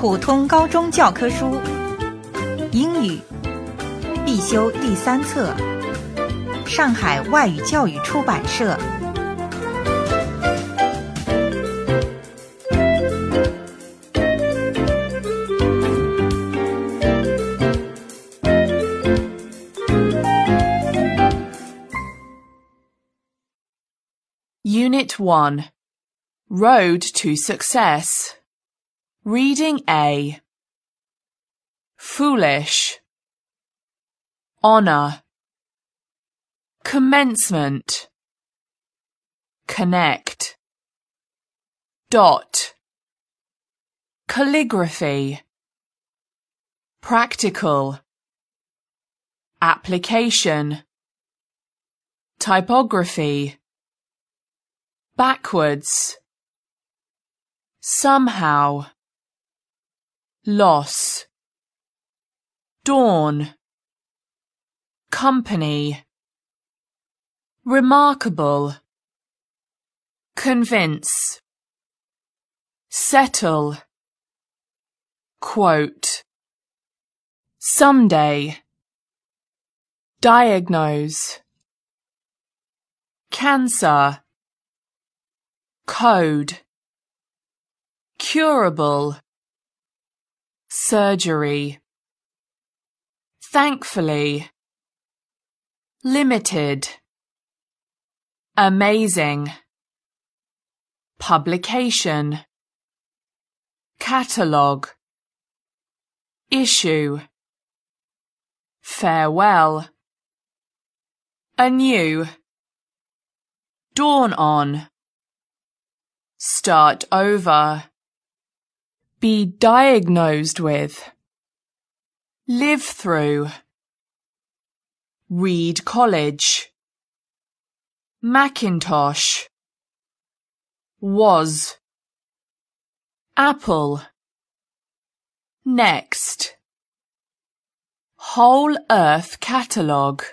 普通高中教科书，英语必修第三册，上海外语教育出版社。Unit One. Road to Success. Reading A. Foolish. Honor. Commencement. Connect. Dot. Calligraphy. Practical. Application. Typography. Backwards. Somehow loss. Dawn. Company. Remarkable. Convince. Settle. Quote. Someday. Diagnose. Cancer. Code. Curable surgery. Thankfully. Limited. Amazing. Publication. Catalogue issue. Farewell. Anew. Dawn on. Start over, be diagnosed with, live through, Reed College, Macintosh, Woz, apple, next, whole earth catalogue.